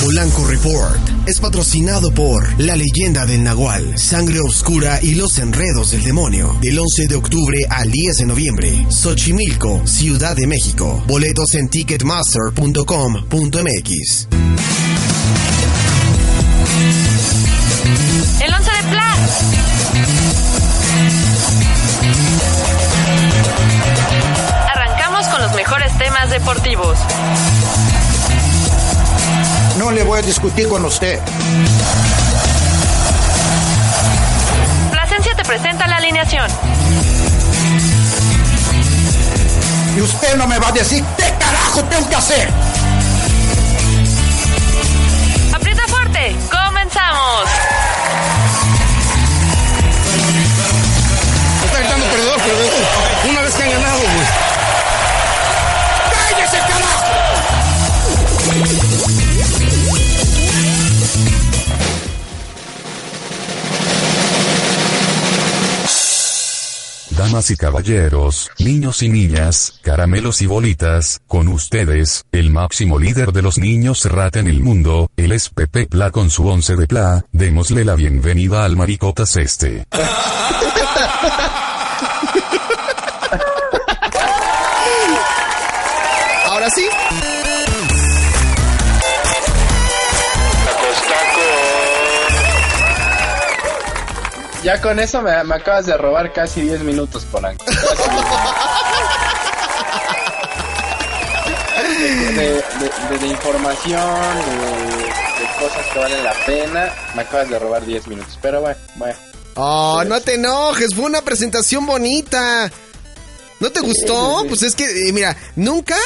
Polanco Report es patrocinado por La Leyenda del Nahual, Sangre Oscura y los Enredos del Demonio. Del 11 de octubre al 10 de noviembre. Xochimilco, Ciudad de México. Boletos en ticketmaster.com.mx. El 11 de Pla. Arrancamos con los mejores temas deportivos. No le voy a discutir con usted. Plasencia te presenta la alineación. Y usted no me va a decir qué carajo tengo que hacer. Aprieta fuerte. Comenzamos. Está gritando perdedor, perdedor. Una vez que han ganado, güey. Damas y caballeros, niños y niñas, caramelos y bolitas, con ustedes, el máximo líder de los niños rata en el mundo, el es Pepe Pla con su once de Pla, démosle la bienvenida al maricotas este. Ahora sí. Ya con eso me, me acabas de robar casi 10 minutos, Polanco. De, de- de- de información, de, cosas que valen la pena, me acabas de robar 10 minutos. Pero bueno, bueno. Oh, no te enojes, fue una presentación bonita. ¿No te gustó? sí, sí. Pues es que, eh, mira, nunca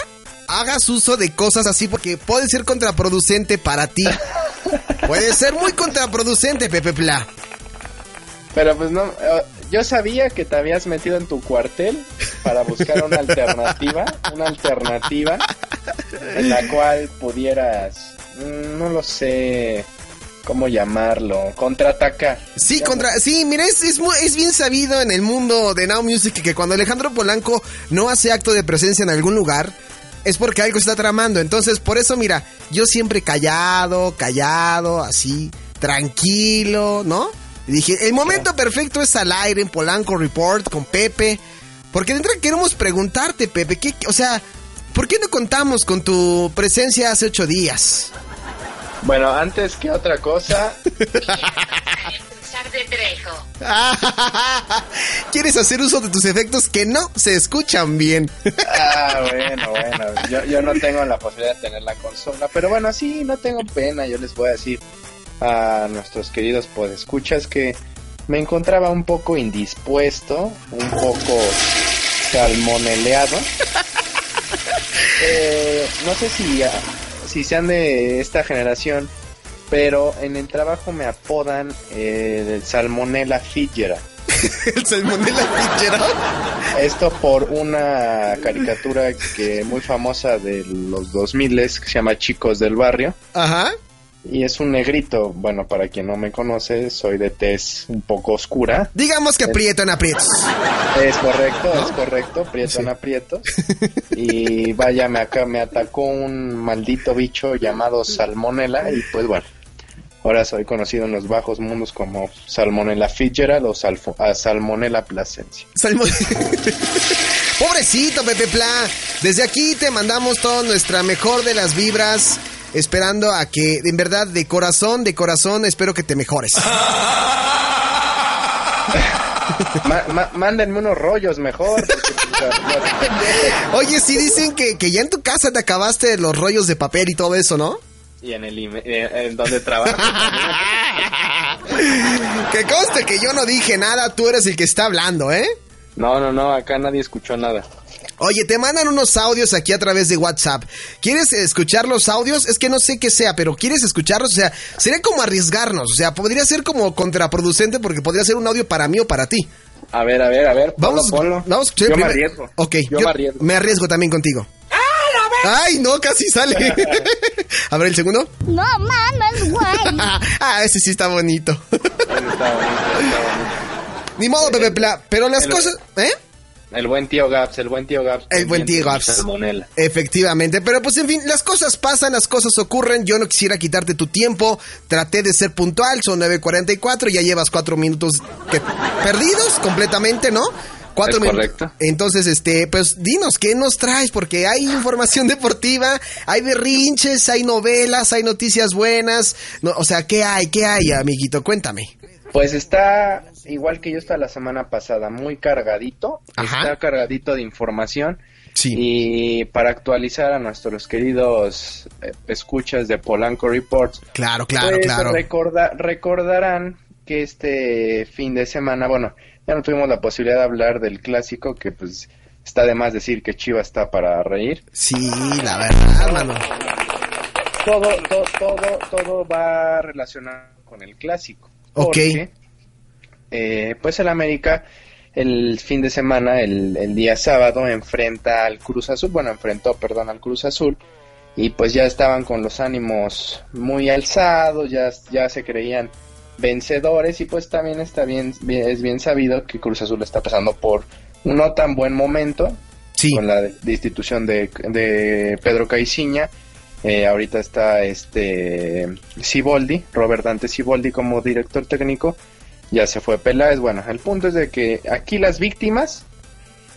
hagas uso de cosas así porque puede ser contraproducente para ti. Puede ser muy contraproducente, Pepe Pla. Pero pues no, eh, yo sabía que te habías metido en tu cuartel para buscar una alternativa, una alternativa en la cual pudieras, mm, no lo sé cómo llamarlo, contraatacar. Sí, contra, sí, mira, es, es, es bien sabido en el mundo de Now Music que cuando Alejandro Polanco no hace acto de presencia en algún lugar, es porque algo está tramando. Entonces, por eso, mira, yo siempre callado, callado, así, tranquilo, ¿no? Y dije, el momento perfecto es al aire en Polanco Report con Pepe. Porque dentro queremos preguntarte, Pepe, ¿qué, qué- o sea, ¿por qué no contamos con tu presencia hace ocho días? Bueno, antes que otra cosa, ¿Quieres hacer uso de tus efectos que no se escuchan bien? ah, bueno, bueno, yo, yo no tengo la posibilidad de tener la consola, pero bueno, sí, no tengo pena, yo les voy a decir a nuestros queridos podescuchas que me encontraba un poco indispuesto, un poco salmoneleado. Eh, no sé si, ah, si sean de esta generación, pero en el trabajo me apodan eh, el Salmonella Figera. El salmonella Fitzgerald. Esto por una caricatura que muy famosa de los 2000 que se llama Chicos del Barrio. Ajá. Y es un negrito, bueno, para quien no me conoce, soy de tez un poco oscura. Digamos que aprieto en aprietos. Es correcto, es correcto, prieto en aprietos. Y vaya, me acá me atacó un maldito bicho llamado Salmonella y pues bueno. Ahora soy conocido en los bajos mundos como Salmonella Fitzgerald o Salfo- ah, Salmonella Plasencia. Salmon- Pobrecito Pepe Pla. Desde aquí te mandamos toda nuestra mejor de las vibras. Esperando a que, en verdad, de corazón, de corazón, espero que te mejores. Ma- ma- mándenme unos rollos mejor. Oye, sí dicen que, que ya en tu casa te acabaste los rollos de papel y todo eso, ¿no? y en el eh, en donde trabajo. Que conste que yo no dije nada, tú eres el que está hablando, ¿eh? No, no, no, acá nadie escuchó nada. Oye, te mandan unos audios aquí a través de WhatsApp. ¿Quieres escuchar los audios? Es que no sé qué sea, pero ¿quieres escucharlos? O sea, sería como arriesgarnos. O sea, podría ser como contraproducente porque podría ser un audio para mí o para ti. A ver, a ver, a ver. ponlo, Vamos, ponlo. vamos a escuchar Yo me arriesgo. Ok, yo, me arriesgo. me arriesgo también contigo. ¡Ay, no! Casi sale. A ver, el segundo. No mames, güey. ah, ese sí está bonito. Ese está bonito, está bonito. Ni modo, Pepe Pla. Pero las el- cosas. ¿Eh? El buen tío Gaps, el buen tío Gaps. El buen tío Gaps. Efectivamente, pero pues en fin, las cosas pasan, las cosas ocurren, yo no quisiera quitarte tu tiempo, traté de ser puntual, son 9.44, ya llevas cuatro minutos que- perdidos completamente, ¿no? Cuatro Es minutos. correcto. Entonces, este, pues dinos, ¿qué nos traes? Porque hay información deportiva, hay berrinches, hay novelas, hay noticias buenas, no, o sea, ¿qué hay? ¿Qué hay, amiguito? Cuéntame. Pues está igual que yo hasta la semana pasada, muy cargadito. Ajá. Está cargadito de información. Sí. Y para actualizar a nuestros queridos eh, escuchas de Polanco Reports, Claro, claro, pues claro. recorda- recordarán que este fin de semana, bueno, ya no tuvimos la posibilidad de hablar del clásico, que pues está de más decir que Chivas está para reír. Sí, la verdad, mano. Todo, todo, todo, todo va relacionado con el clásico. Ok. Porque, eh, pues el América el fin de semana, el, el día sábado, enfrenta al Cruz Azul, bueno, enfrentó, perdón, al Cruz Azul, y pues ya estaban con los ánimos muy alzados, ya, ya se creían vencedores, y pues también está bien, es bien sabido que Cruz Azul está pasando por un no tan buen momento, Sí. con la destitución de, de Pedro Caiciña. Eh, ahorita está este Siboldi, Robert Dante Siboldi como director técnico. Ya se fue Peláez. Bueno, el punto es de que aquí las víctimas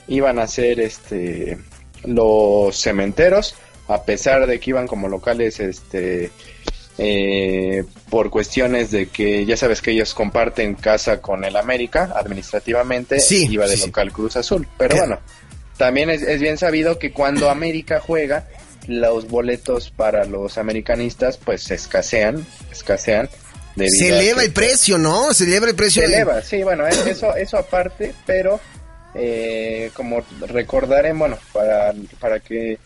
iban a ser este los cementeros, a pesar de que iban como locales este eh, por cuestiones de que ya sabes que ellos comparten casa con el América administrativamente, Sí, iba de sí, sí. local Cruz Azul. Pero bueno, también es, es bien sabido que cuando América juega, los boletos para los americanistas pues se escasean, Se eleva que, el precio, ¿no? Se eleva el precio. Se de- eleva, sí, bueno, es- eso, eso aparte, pero eh, como recordaré, bueno, para, para que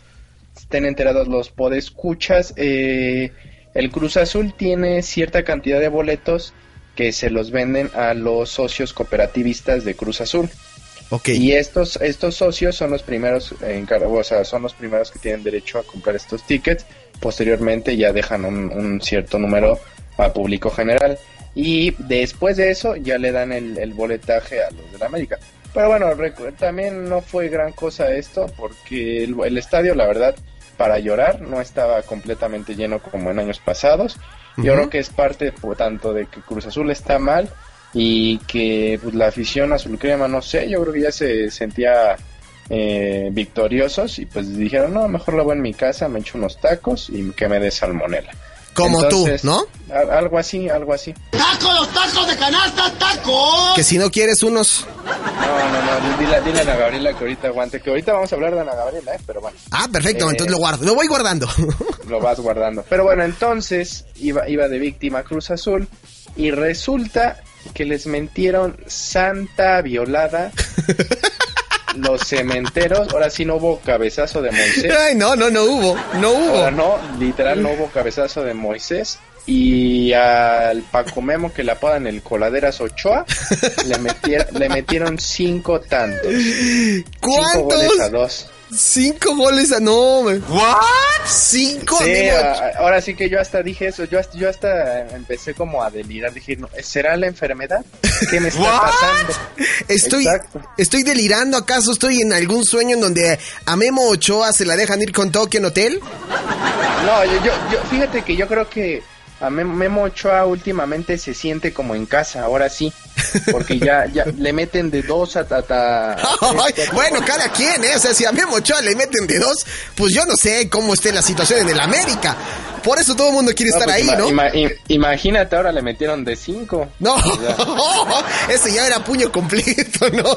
estén enterados los podescuchas, eh, el Cruz Azul tiene cierta cantidad de boletos que se los venden a los socios cooperativistas de Cruz Azul. Ok. Y estos, estos socios son los primeros o sea, son los primeros que tienen derecho a comprar estos tickets. Posteriormente ya dejan un, un cierto número al público general. Y después de eso ya le dan el, el boletaje a los de la América. Pero bueno, también no fue gran cosa esto, porque el, el estadio, la verdad, para llorar, no estaba completamente lleno como en años pasados. Yo creo que es parte por tanto de que Cruz Azul está mal y que pues, la afición azul crema, no sé, yo creo que ya se sentía eh, victoriosos y pues dijeron, no, mejor lo hago en mi casa, me echo unos tacos y que me dé salmonela. Como Entonces, tú, ¿no? algo así, algo así. ¡Taco, los tacos de canasta, tacos! Que si no quieres unos. No, no, no, dile, dile a Ana Gabriela que ahorita aguante, que ahorita vamos a hablar de Ana Gabriela, ¿eh? pero bueno. Ah, perfecto, Eh, entonces lo guardo. Lo voy guardando. lo vas guardando. Pero bueno, entonces iba, iba de víctima Cruz Azul y resulta que les mentieron santa violada los cementeros. Ahora sí no hubo cabezazo de Moisés. Ay, no, no, no hubo. No Ahora hubo. no, literal no hubo cabezazo de Moisés. Y al Paco Memo que le apodan el Coladeras Ochoa, le, metier- le metieron cinco tantos. Cinco goles a ¿Cuántos? dos. Cinco goles a. No, güey. Cinco. Sí, ahora sí que yo hasta dije eso, yo hasta, yo hasta empecé como a delirar, dije, no, ¿será la enfermedad? ¿Qué me está pasando? Estoy, Exacto. estoy delirando. ¿Acaso estoy en algún sueño en donde a Memo Ochoa se la dejan ir con Tokio en hotel? No, yo, yo, yo- fíjate que yo creo que a Mem- Memo Ochoa últimamente se siente como en casa, ahora sí, porque ya, ya le meten de dos a... a- a- Ay, bueno, cada quien, ¿eh? O sea, si a Memo Ochoa le meten de dos, pues yo no sé cómo esté la situación en el América. Por eso todo el mundo quiere No, estar pues ahí, ima- ¿no? ima- im- imagínate, ahora le metieron de cinco. No, ese ya era puño completo, ¿no?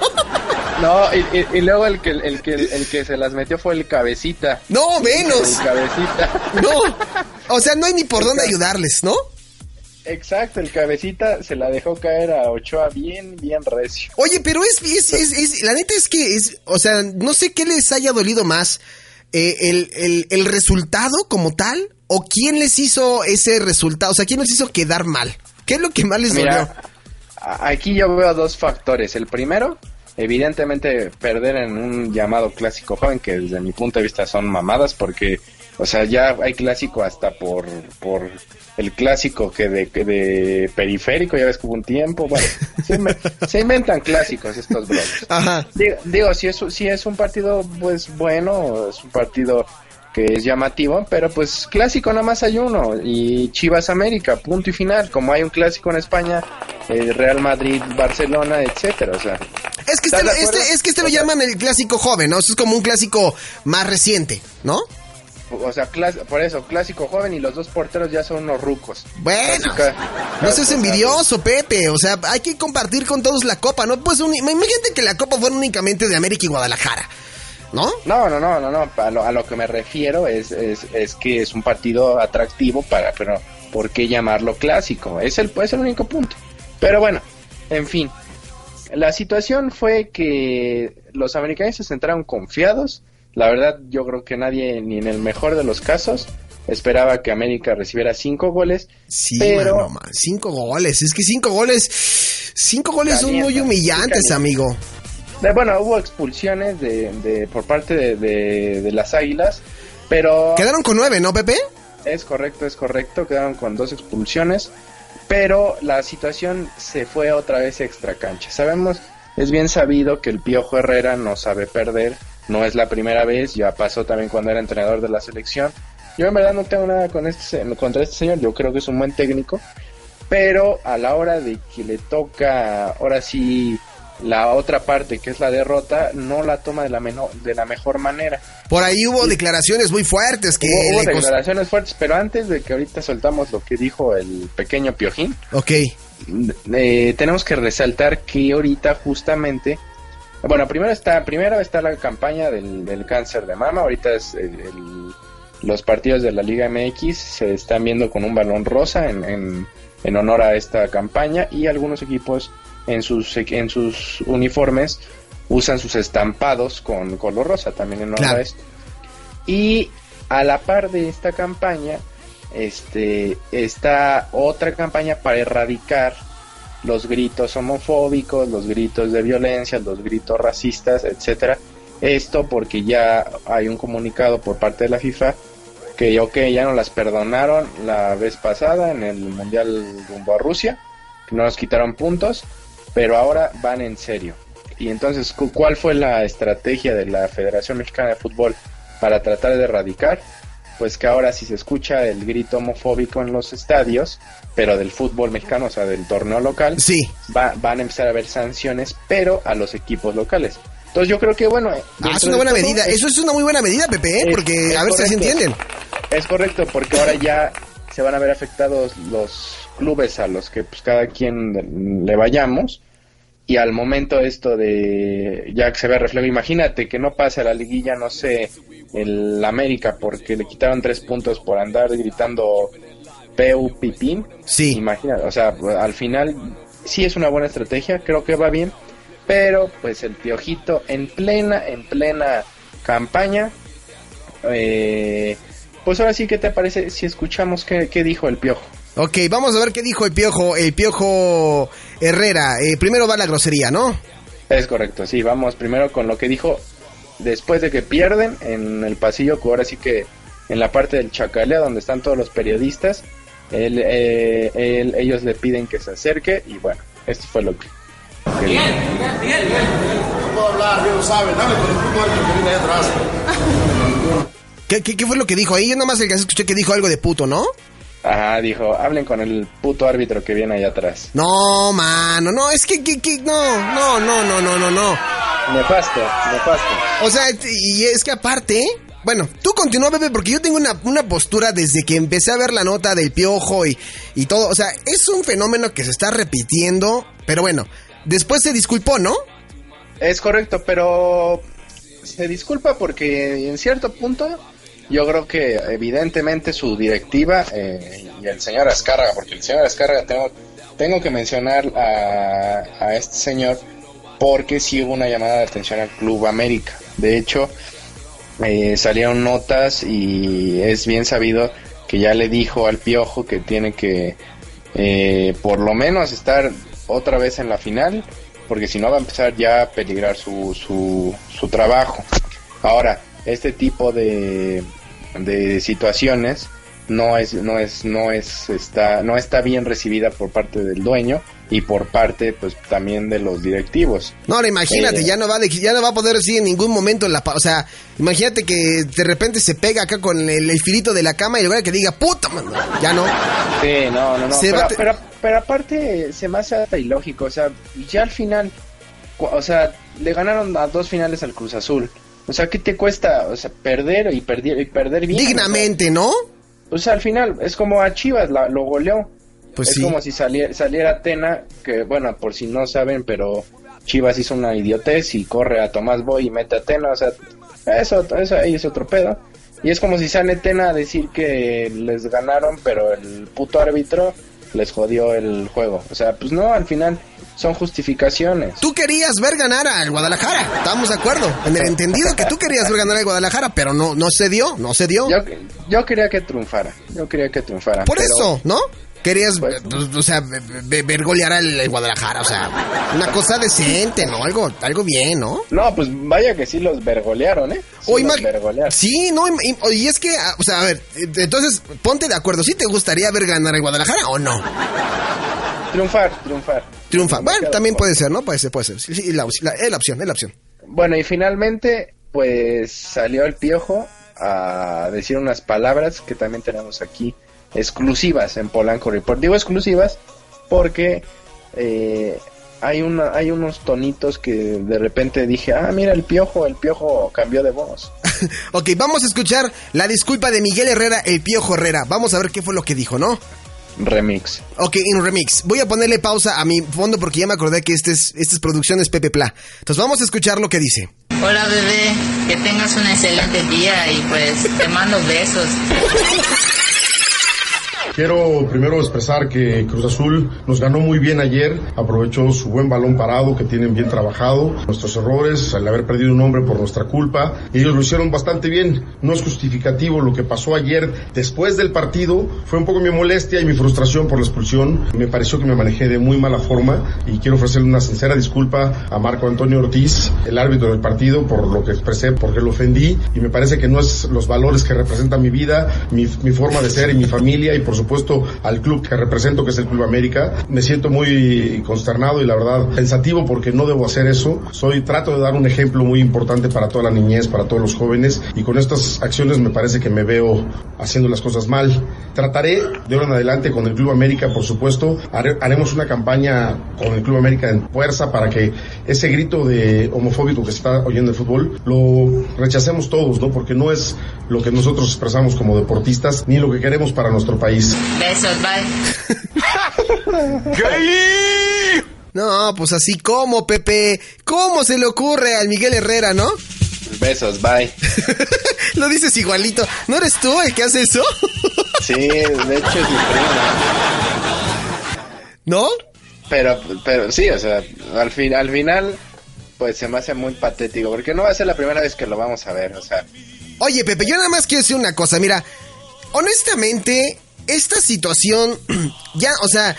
no, y, y- y luego el que, el, que, el que se las metió fue el cabecita. No, El menos. cabecita. No. O sea, no hay ni por dónde ayudarles, ¿no? Exacto, el cabecita se la dejó caer a Ochoa bien, bien recio. Oye, pero es, es, es, es- la neta es que es, o sea, no sé qué les haya dolido más, eh, el, el, el resultado como tal, o quién les hizo ese resultado, o sea, quién les hizo quedar mal. ¿Qué es lo que más les dolió? Mira, a- aquí yo veo dos factores. El primero, evidentemente, perder en un llamado clásico joven, que desde mi punto de vista son mamadas, porque O sea, ya hay clásico hasta por, por el clásico que de, que de periférico, ya ves que hubo un tiempo. Bueno, se, se inventan clásicos estos blogs. Ajá. Digo, digo, si, es, si es un partido pues bueno, es un partido que es llamativo, pero pues clásico nada más hay uno y Chivas América, punto y final, como hay un clásico en España, el Real Madrid, Barcelona, etcétera, o sea, Es que ¿Estás este, este- es que este lo llaman el clásico joven, ¿no? Eso es como un clásico más reciente, ¿no? O sea, por eso, clásico joven y los dos porteros ya son unos rucos. Bueno, Clásica- no seas envidioso, Pepe. O sea, hay que compartir con todos la copa, ¿no? Pues imagínate que la copa fuera únicamente de América y Guadalajara, ¿no? No, no, no, no, no. A lo, a lo que me refiero es, es, es que es un partido atractivo para, pero ¿por qué llamarlo clásico? Es el, es el único punto. Pero bueno, en fin. La situación fue que los americanos se entraron confiados. La verdad, yo creo que nadie, ni en el mejor de los casos, esperaba que América recibiera cinco goles. Sí, pero mano, man, cinco goles. Es que cinco goles, cinco goles son muy humillantes, amigo. De- bueno, hubo expulsiones de, de- por parte de, de- de las Águilas, pero Quedaron con nueve, ¿no, Pepe? Es correcto, es correcto. Quedaron con dos expulsiones. Pero la situación se fue otra vez extra cancha. Sabemos, es bien sabido que el Piojo Herrera no sabe perder. No es la primera vez. Ya pasó también cuando era entrenador de la selección. Yo en verdad no tengo nada con este, contra este señor. Yo creo que es un buen técnico. Pero a la hora de que le toca, ahora sí, la otra parte, que es la derrota, no la toma de la, menor, de la mejor manera. Por ahí hubo declaraciones muy fuertes que Hubo, declaraciones fuertes, pero antes de que ahorita soltamos lo que dijo el pequeño Piojín, Ok. eh, tenemos que resaltar que ahorita justamente, bueno, primero está, primero está la campaña del, del cáncer de mama, ahorita es el- el- los partidos de la Liga MX se están viendo con un balón rosa en, en, en honor a esta campaña y algunos equipos en sus, en sus uniformes usan sus estampados con color rosa también en honor Claro. a esto. Y a la par de esta campaña, este, está otra campaña para erradicar los gritos homofóbicos, los gritos de violencia, los gritos racistas, etcétera. Esto porque ya hay un comunicado por parte de la FIFA que ok, ya no las perdonaron la vez pasada en el Mundial rumbo a Rusia, que no nos quitaron puntos, pero ahora van en serio. Y entonces, ¿cu- ¿cuál fue la estrategia de la Federación Mexicana de Fútbol para tratar de erradicar? Pues que ahora si se escucha el grito homofóbico en los estadios, pero del fútbol mexicano, o sea, del torneo local, Sí. va- van a empezar a haber sanciones, pero a los equipos locales. Entonces yo creo que, bueno... Ah, dentro es una buena todo, medida. es- Eso es una muy buena medida, Pepe, ¿eh? es- Porque a ver si se entienden. Es correcto, porque ahora ya se van a ver afectados los clubes a los que pues cada quien le vayamos y al momento esto de ya que se ve reflejo, imagínate que no pase a la liguilla, no sé, el América porque le quitaron tres puntos por andar gritando peu pipín. Sí. Imagínate, o sea, al final sí es una buena estrategia, creo que va bien, pero pues el piojito en plena, en plena campaña, eh, pues ahora sí, ¿qué te parece si escuchamos qué, qué dijo el piojo? Ok, vamos a ver qué dijo el piojo, el piojo Herrera. Eh, primero va la grosería, ¿no? Es correcto, sí, vamos primero con lo que dijo después de que pierden en el pasillo, que ahora sí que en la parte del chacalea donde están todos los periodistas, él, eh, él- ellos le piden que se acerque y bueno, esto fue lo que... que dijo. No puedo hablar, bien lo saben. Dale con el puto árbitro que viene ahí atrás. ¿Qué, qué, qué fue lo que dijo ahí? Yo nada más el que escuché que dijo algo de puto, ¿no? Ajá, dijo, hablen con el puto árbitro que viene allá atrás. No, mano, no, es que, que, que- no, no, no, no, no, no, no. Nefasto, nefasto. O sea, y es que aparte, bueno, tú continúa, Pepe, porque yo tengo una, una postura desde que empecé a ver la nota del piojo y, y todo. O sea, es un fenómeno que se está repitiendo, pero bueno, después se disculpó, ¿no? Es correcto, pero se disculpa porque en cierto punto yo creo que evidentemente su directiva eh, y el señor Azcárraga, porque el señor Azcárraga tengo, tengo que mencionar a, este señor porque sí hubo una llamada de atención al Club América. De hecho, eh, salieron notas y es bien sabido que ya le dijo al Piojo que tiene que eh, por lo menos estar otra vez en la final, porque si no va a empezar ya a peligrar su, su, su trabajo. Ahora, este tipo de, de situaciones no es no es no es está no está bien recibida por parte del dueño y por parte pues también de los directivos. No, ahora imagínate, Eh. ya no va de- ya no va a poder decir en ningún momento en la o sea, imagínate que de repente se pega acá con el, el filito de la cama y luego que diga puta, mano", ya no. Sí, no, no, no. Se Pero, te- pero, pero aparte se me hace hasta ilógico. O sea, ya al final, o sea, le ganaron a dos finales al Cruz Azul. O sea, ¿qué te cuesta? O sea, perder y perder, y perder bien. Dignamente, ¿no? O sea, al final es como a Chivas la- lo goleó. Pues es sí. como si saliera, saliera Tena, que bueno, por si no saben, pero Chivas hizo una idiotez y corre a Tomás Boy y mete a Tena. O sea, eso, eso ahí es otro pedo. Y es como si sale Tena a decir que les ganaron, pero el puto árbitro les jodió el juego. O sea, pues no, al final son justificaciones. Tú querías ver ganar al Guadalajara, estamos de acuerdo. En el entendido que tú querías ver ganar al Guadalajara, pero no no se dio, no se dio. Yo, yo quería que triunfara, yo quería que triunfara. Por pero- eso, ¿no? Querías, Pues- eh, o sea, ve- ve- ver golear al al Guadalajara, o sea, una cosa decente, ¿no? Algo, algo bien, ¿no? No, pues vaya que sí los vergolearon, ¿eh? Sí los vergolearon. Sí, no, y es que, ah, o sea, a ver, eh, entonces ponte de acuerdo, ¿sí te gustaría ver ganar al Guadalajara o no? Triunfar, triunfar. Triunfa. Me Bueno, también puede ser, ¿no? Puede ser, puede ser. Sí, sí, la, la- es la opción, es la opción. Bueno, y finalmente, pues salió el piojo a decir unas palabras que también tenemos aquí exclusivas en Polanco Report. Digo exclusivas porque eh, hay una, hay unos tonitos que de repente dije, ah, mira el piojo, el piojo cambió de voz. Ok, vamos a escuchar la disculpa de Miguel Herrera, el Piojo Herrera. Vamos a ver qué fue lo que dijo, ¿no? Remix. Ok, en remix. Voy a ponerle pausa a mi fondo porque ya me acordé que este es, esta es producciones Pepe Pla. Entonces vamos a escuchar lo que dice. Hola bebé, que tengas un excelente día y pues te mando besos. Quiero primero expresar que Cruz Azul nos ganó muy bien ayer, aprovechó su buen balón parado que tienen bien trabajado, nuestros errores, al haber perdido un hombre por nuestra culpa, ellos lo hicieron bastante bien, no es justificativo lo que pasó ayer después del partido, fue un poco mi molestia y mi frustración por la expulsión, me pareció que me manejé de muy mala forma y quiero ofrecerle una sincera disculpa a Marco Antonio Ortiz, el árbitro del partido, por lo que expresé, porque lo ofendí. Y me parece que no es los valores que representa mi vida, mi, mi forma de ser y mi familia y por supuesto al club que represento que es el Club América. Me siento muy consternado y la verdad pensativo porque no debo hacer eso. Soy trato de dar un ejemplo muy importante para toda la niñez, para todos los jóvenes y con estas acciones me parece que me veo haciendo las cosas mal. Trataré de ahora en adelante con el Club América, por supuesto, hare- haremos una campaña con el Club América en fuerza para que ese grito de homofóbico que se está oyendo en el fútbol lo rechacemos todos, ¿no? Porque no es lo que nosotros expresamos como deportistas ni lo que queremos para nuestro país. Besos, bye. No, pues así como, Pepe. ¿Cómo se le ocurre al Miguel Herrera, no? Besos, bye. Lo dices igualito. ¿No eres tú el que hace eso? Sí, de hecho es mi prima. ¿No? Pero, pero sí, o sea, al, fin, al final, pues se me hace muy patético, porque no va a ser la primera vez que lo vamos a ver, o sea, Oye, Pepe, yo nada más quiero decir una cosa. Mira, honestamente, esta situación, ya, o sea,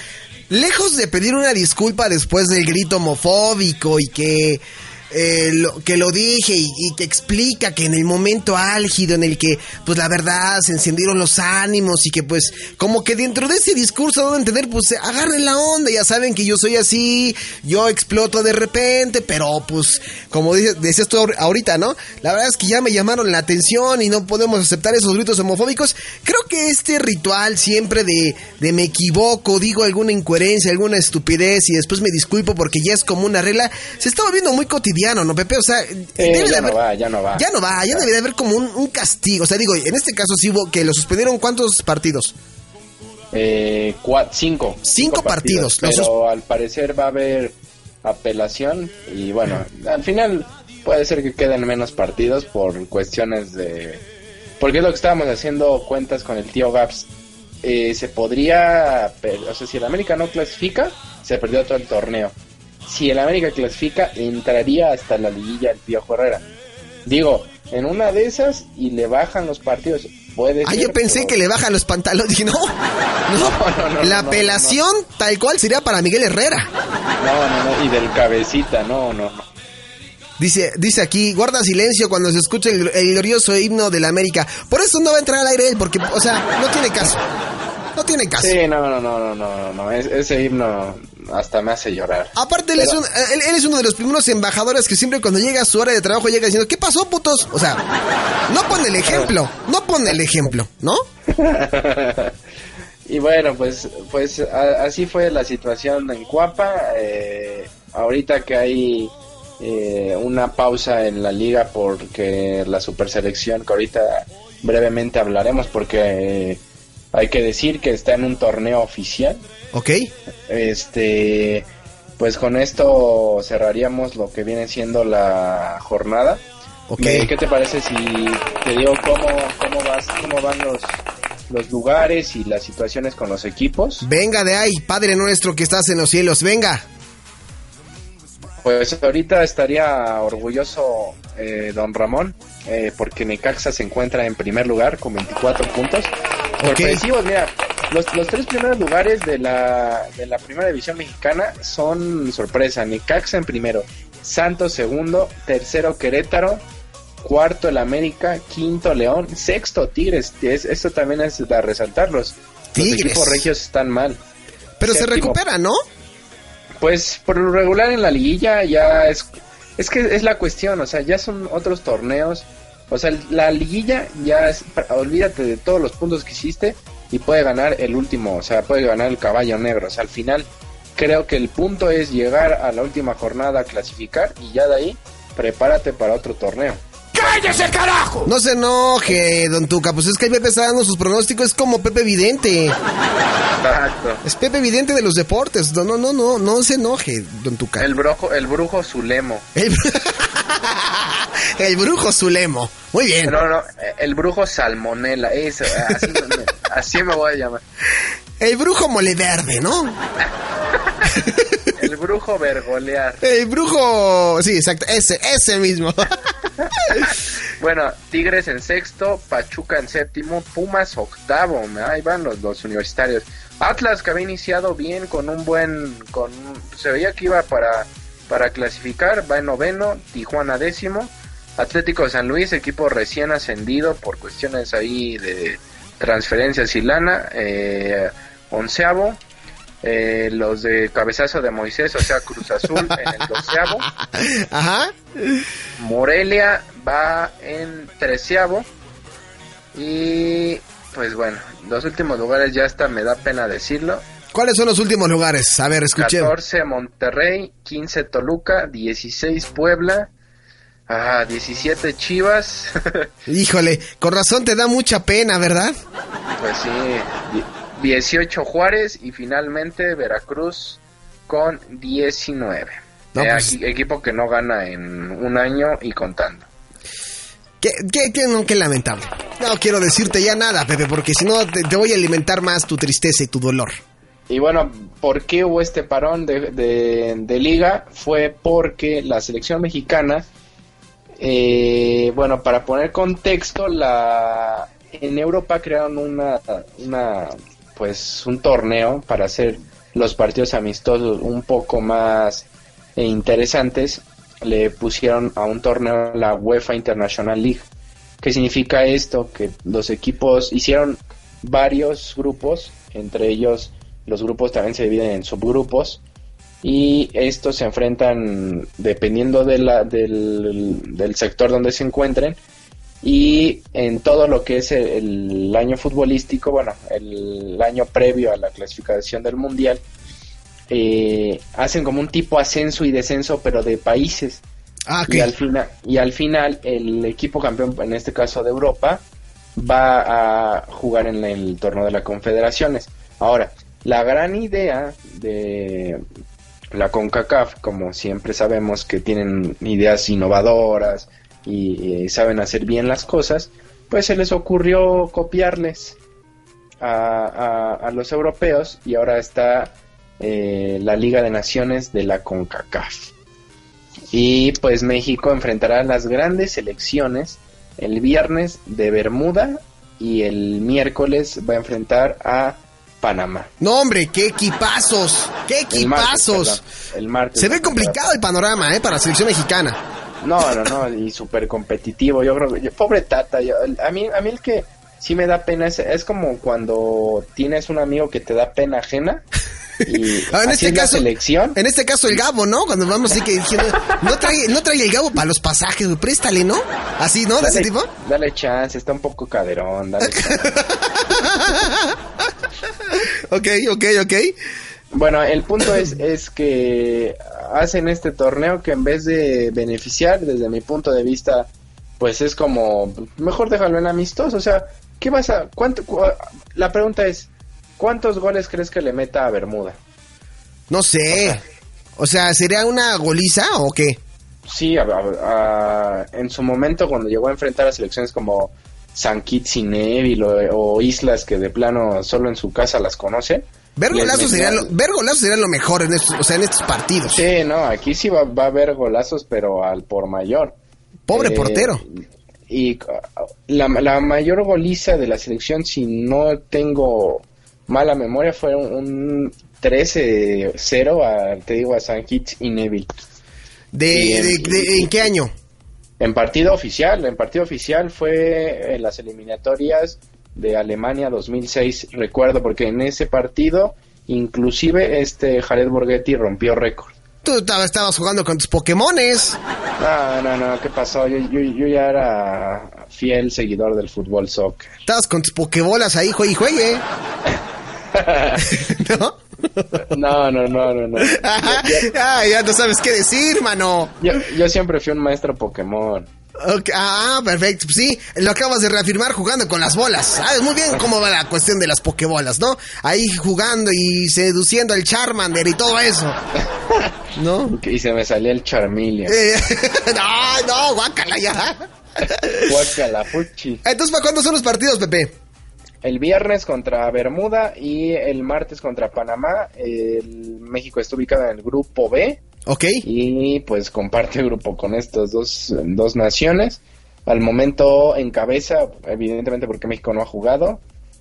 lejos de pedir una disculpa después del grito homofóbico y que, eh, lo, que lo dije y, que explica que en el momento álgido en el que, pues la verdad, se encendieron los ánimos y que, pues, como que dentro de ese discurso debo entender, pues, agarren la onda, ya saben que yo soy así, yo exploto de repente, pero, pues, como dice- decías tú ahor- ahorita, ¿no? La verdad es que ya me llamaron la atención y no podemos aceptar esos gritos homofóbicos. Creo que este ritual siempre de, me equivoco, digo alguna incoherencia, alguna estupidez y después me disculpo porque ya es como una regla, se está volviendo muy cotidiano, ¿no, Pepe? O sea, debe de ya no va, ya no va. Ya no va, ya debería haber como un, un castigo. O sea, digo, en este caso sí hubo que lo suspendieron cuántos partidos. eh, cua- cinco. Cinco partidos, los Pero al parecer va a haber apelación y bueno, al final puede ser que queden menos partidos por cuestiones de... Porque es lo que estábamos haciendo cuentas con el tío Gaps. Eh, se podría, o sea, si el América no clasifica, se perdió todo el torneo. Si el América clasifica, entraría hasta la liguilla el Piojo Herrera. Digo, en una de esas y le bajan los partidos. Puede Ah, ser, yo pensé pero- que le bajan los pantalones. Dije, no, no, no, no, la apelación tal cual sería para Miguel Herrera. No, no, no, y del cabecita, no, no, no. Dice, dice aquí, guarda silencio cuando se escucha el, el glorioso himno de la América. Por eso no va a entrar al aire él, porque, o sea, no tiene caso. No tiene caso. Sí, no, no, no, no, no, no, es- ese himno hasta me hace llorar. Aparte, él, es un- él- él es uno de los primeros embajadores que siempre cuando llega a su hora de trabajo llega diciendo, ¿qué pasó, putos? O sea, no pone el ejemplo, no pone el ejemplo, ¿no? y bueno, pues, pues a- así fue la situación en Cuapa. eh, ahorita que hay eh, una pausa en la liga porque la superselección, que ahorita brevemente hablaremos porque eh, hay que decir que está en un torneo oficial. ¿Ok? Este, pues con esto cerraríamos lo que viene siendo la jornada. Ok. Me- ¿Qué te parece si te digo cómo, cómo, vas, cómo van los, los lugares y las situaciones con los equipos? Venga de ahí, Padre nuestro que estás en los cielos, venga. Pues ahorita estaría orgulloso eh, don Ramón, eh, porque Necaxa se encuentra en primer lugar con 24 puntos. Sorpresivos, mira, los, los tres primeros lugares de la, de la primera división mexicana son sorpresa. Necaxa en primero, Santos segundo, tercero Querétaro, cuarto el América, quinto León, sexto Tigres. Es, esto también es de resaltarlos. Los Tigres. equipos regios están mal. Pero se Séptimo, recupera, ¿no? pues por lo regular en la liguilla ya es es que es la cuestión, o sea, ya son otros torneos, o sea, la liguilla ya es olvídate de todos los puntos que hiciste y puede ganar el último, o sea, puede ganar el caballo negro, o sea, al final creo que el punto es llegar a la última jornada a clasificar y ya de ahí prepárate para otro torneo. ¡Cállese, carajo! No se enoje, don Tuca, pues es que el Pepe está dando sus pronósticos, es como Pepe Vidente. Exacto. Es Pepe Vidente de los deportes. No, no, no, no, no se enoje, don Tuca. El brujo, el brujo Zulemo. El, el brujo Zulemo. Muy bien. No, no, el brujo Salmonela, eso, así, me- así me voy a llamar. El brujo moleverde, ¿no? El brujo vergolear. El brujo... Sí, exacto, ese, ese mismo. Bueno, Tigres en sexto, Pachuca en séptimo, Pumas octavo, ahí van los dos universitarios. Atlas que había iniciado bien con un buen, con se veía que iba para, para clasificar, va en noveno, Tijuana décimo, Atlético San Luis, equipo recién ascendido por cuestiones ahí de transferencias y lana, eh, onceavo, eh, los de cabezazo de Moisés, o sea Cruz Azul en el doceavo. Ajá. Morelia va en treceavo. Y pues bueno, los últimos lugares ya hasta me da pena decirlo. ¿Cuáles son los últimos lugares? A ver, escuché. 14 Monterrey, 15 Toluca, 16 Puebla, ah, 17 Chivas. Híjole, con razón te da mucha pena, ¿verdad? pues sí, 18 Juárez y finalmente Veracruz con 19. No, Eh, pues- equipo que no gana en un año y contando. Qué, qué, qué, no, qué lamentable. No quiero decirte ya nada, Pepe, porque si no te, te voy a alimentar más tu tristeza y tu dolor. Y bueno, ¿por qué hubo este parón de, de- de liga? Fue porque la selección mexicana, eh, bueno, para poner contexto, la en Europa crearon una, una, pues, un torneo para hacer los partidos amistosos un poco más eh, interesantes. Le pusieron a un torneo la UEFA International League. ¿Qué significa esto? Que los equipos hicieron varios grupos, entre ellos los grupos también se dividen en subgrupos y estos se enfrentan dependiendo de la, del, del sector donde se encuentren y en todo lo que es el, el año futbolístico, bueno, el año previo a la clasificación del mundial, eh, hacen como un tipo ascenso y descenso pero de países Ah, ok. y al final y al final el equipo campeón en este caso de Europa va a jugar en el torneo de las confederaciones ahora la gran idea de la CONCACAF como siempre sabemos que tienen ideas innovadoras y, eh, saben hacer bien las cosas pues se les ocurrió copiarles a, a- a los europeos y ahora está eh, la Liga de Naciones de la CONCACAF. Y pues México enfrentará a las grandes selecciones el viernes de Bermuda y el miércoles va a enfrentar a Panamá. No, hombre, qué equipazos. Qué El martes, equipazos. el martes. Se ve complicado el panorama, ¿eh? Para la selección mexicana. No, no, no, y súper competitivo. Yo creo que, yo- pobre Tata, yo- a mí, a mí el que sí me da pena es, es como cuando tienes un amigo que te da pena ajena. Y Ah, en este caso, selección. en este caso el Gabo, ¿no? Cuando vamos así que diciendo, no trae, no trae el Gabo para los pasajes, güey, préstale, ¿no? Así, ¿no? De ese tipo. dale chance, está un poco caderón, dale chance. Ok, ok, ok. Bueno, el punto es, es que hacen este torneo que en vez de beneficiar, desde mi punto de vista, pues es como, mejor déjalo en amistoso. O sea, ¿qué vas a...? Cuánto, cu- la pregunta es, ¿cuántos goles crees que le meta a Bermuda? No sé. O sea, ¿sería una goliza o qué? Sí, a- a- a- en su momento cuando llegó a enfrentar a selecciones como San Kitts y Neville o, o islas que de plano solo en su casa las conoce. Ver golazos sería lo, ver golazos sería lo mejor en estos, o sea, en estos partidos. Sí, no, aquí sí va, va a haber golazos, pero al por mayor. Pobre Eh, portero. Y la, la mayor goliza de la selección, si no tengo mala memoria, fue un, un 13-0 a, te digo, a San Kitts y Neville. De, y en- de- de- ¿En qué año? En partido oficial, en partido oficial fue en las eliminatorias de Alemania 2006, recuerdo, porque en ese partido inclusive este Jared Borghetti rompió récord. Tú estabas, jugando con tus Pokémones. No, no, no, ¿qué pasó? Yo, yo, yo ya era fiel seguidor del fútbol soccer. Estabas con tus Pokébolas ahí, juegue y juegue. ¿No? No, no, no, no, no. ah, ya no sabes qué decir, mano. Yo, yo siempre fui un maestro Pokémon. Ah, perfecto. Pues sí, lo acabas de reafirmar jugando con las bolas. Sabes muy bien cómo va la cuestión de las Pokébolas, ¿no? Ahí jugando y seduciendo al Charmander y todo eso. ¿No? Y se me salía el Charmeleon. Eh, no, no, guácala ya. Guácala, fuchi. Entonces, ¿para cuándo son los partidos, Pepe? El viernes contra Bermuda y el martes contra Panamá. El México está ubicado en el grupo B. Ok. Y pues comparte grupo con estas dos, dos naciones. Al momento encabeza, evidentemente porque México no ha jugado.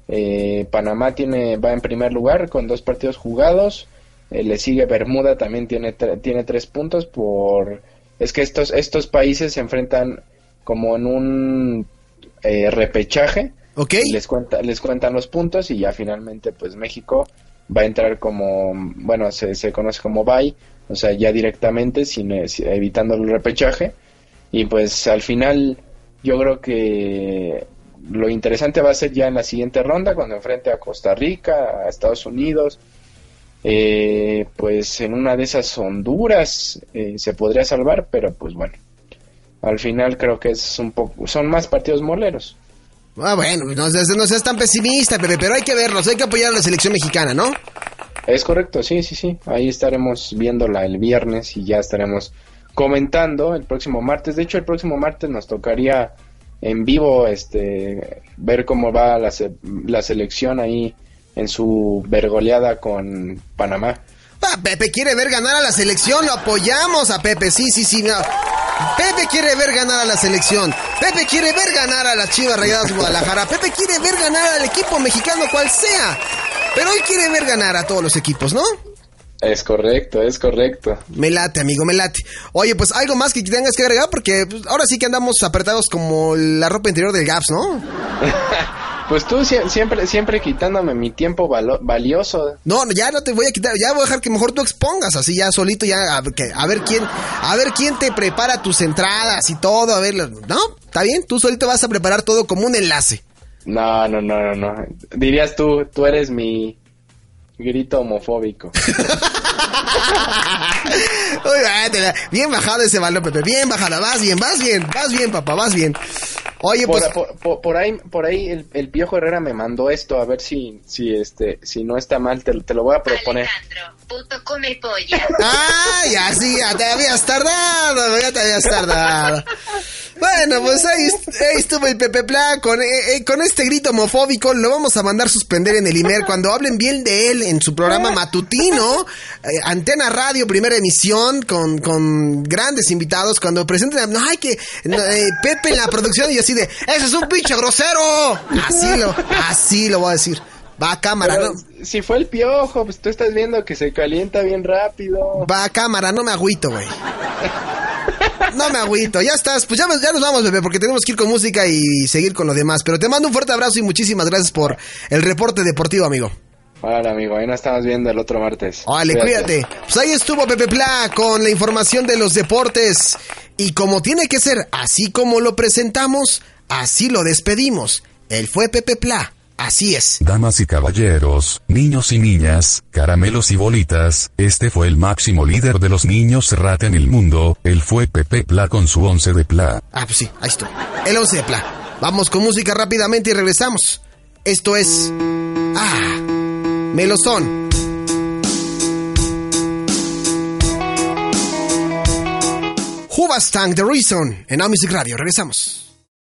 Eh, Panamá tiene, va en primer lugar con dos partidos jugados. Eh, le sigue Bermuda, también tiene, tre- tiene tres puntos por... Es que estos, estos países se enfrentan como en un eh, repechaje. Ok. Les, cuenta, les cuentan los puntos y ya finalmente pues México va a entrar como, bueno, se, se conoce como bye, o sea, ya directamente, sin, eh, evitando el repechaje. Y pues al final yo creo que lo interesante va a ser ya en la siguiente ronda, cuando enfrente a Costa Rica, a Estados Unidos. Eh, pues en una de esas Honduras eh, se podría salvar, pero pues bueno, al final creo que es un poco, son más partidos moleros. Ah, bueno, no seas, no seas tan pesimista, Pepe, pero hay que verlos, hay que apoyar a la selección mexicana, ¿no? Es correcto, sí, sí, sí. Ahí estaremos viéndola el viernes y ya estaremos comentando el próximo martes. De hecho, el próximo martes nos tocaría en vivo este ver cómo va la, se- la selección ahí en su vergoleada con Panamá. Ah, Pepe quiere ver ganar a la selección, lo apoyamos a Pepe, sí, sí, sí. no. Pepe quiere ver ganar a la selección. Pepe quiere ver ganar a las Chivas Rayadas Guadalajara. Pepe quiere ver ganar al equipo mexicano cual sea. Pero él quiere ver ganar a todos los equipos, ¿no? Es correcto, es correcto. Me late, amigo, me late. Oye, pues algo más que tengas que agregar porque pues, ahora sí que andamos apretados como la ropa interior del Gaps, ¿no? Pues tú sie- siempre, siempre quitándome mi tiempo valioso. No, no, ya no te voy a quitar, ya voy a dejar que mejor tú expongas, así ya solito, ya a, que- a ver quién, a ver quién te prepara tus entradas y todo, a ver, ¿no? ¿Está bien? Tú solito vas a preparar todo como un enlace. No, no, no, no, no. Dirías tú, tú eres mi grito homofóbico. Uy, bien bajado ese balón, Pepe, bien bajada, vas bien, vas bien, vas bien, papá, vas bien. Oye, por, pues, por- por- por ahí, por ahí el, el Piojo Herrera me mandó esto, a ver si, si este, si no está mal, te, te lo voy a proponer. Puto come polla. ¡Ay, así ya te habías tardado! Ya te habías tardado. Bueno, pues ahí, ahí estuvo el Pepe Pla con, eh, eh, con este grito homofóbico. Lo vamos a mandar suspender en el IMER cuando hablen bien de él en su programa matutino. eh, Antena Radio, primera emisión, con, con grandes invitados. Cuando presenten, no, hay que. no, eh, Pepe en la producción y así de: ¡Ese es un pinche grosero! Así lo, así lo voy a decir. Va a cámara, Pero ¿no? Si fue el Piojo, pues tú estás viendo que se calienta bien rápido. Va a cámara, no me agüito, güey. no me agüito. Ya estás. Pues ya, ya nos vamos, bebé, porque tenemos que ir con música y seguir con lo demás. Pero te mando un fuerte abrazo y muchísimas gracias por el reporte deportivo, amigo. Vale, amigo, ahí nos estamos viendo el otro martes. Vale, cuídate. Pues ahí estuvo Pepe Pla con la información de los deportes. Y como tiene que ser, así como lo presentamos, así lo despedimos. Él fue Pepe Pla. Así es. Damas y caballeros, niños y niñas, caramelos y bolitas, este fue el máximo líder de los niños rata en el mundo, él fue Pepe Pla con su once de Pla. Ah, pues sí, ahí estuvo. El 11 de Pla. Vamos con música rápidamente y regresamos. Esto es. Ah, Melosón. Hubastang The Reason en Now Radio. Regresamos.